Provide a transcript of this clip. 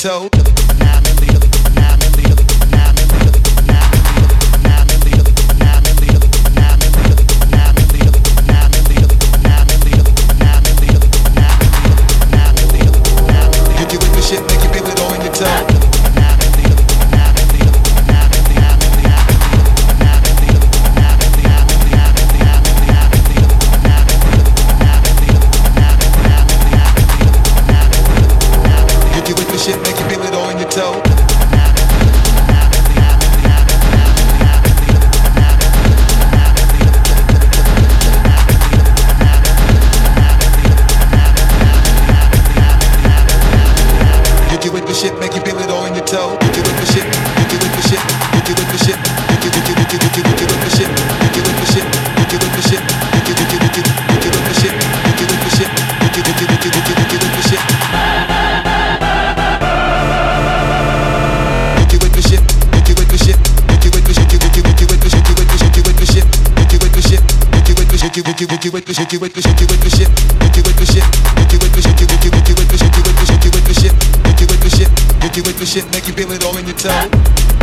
toe. shake it with the shit, shake it with the shit, shake it with the shit, shake it with the shit, shake it with the shit. you with the shit, make you feel it all in your toe.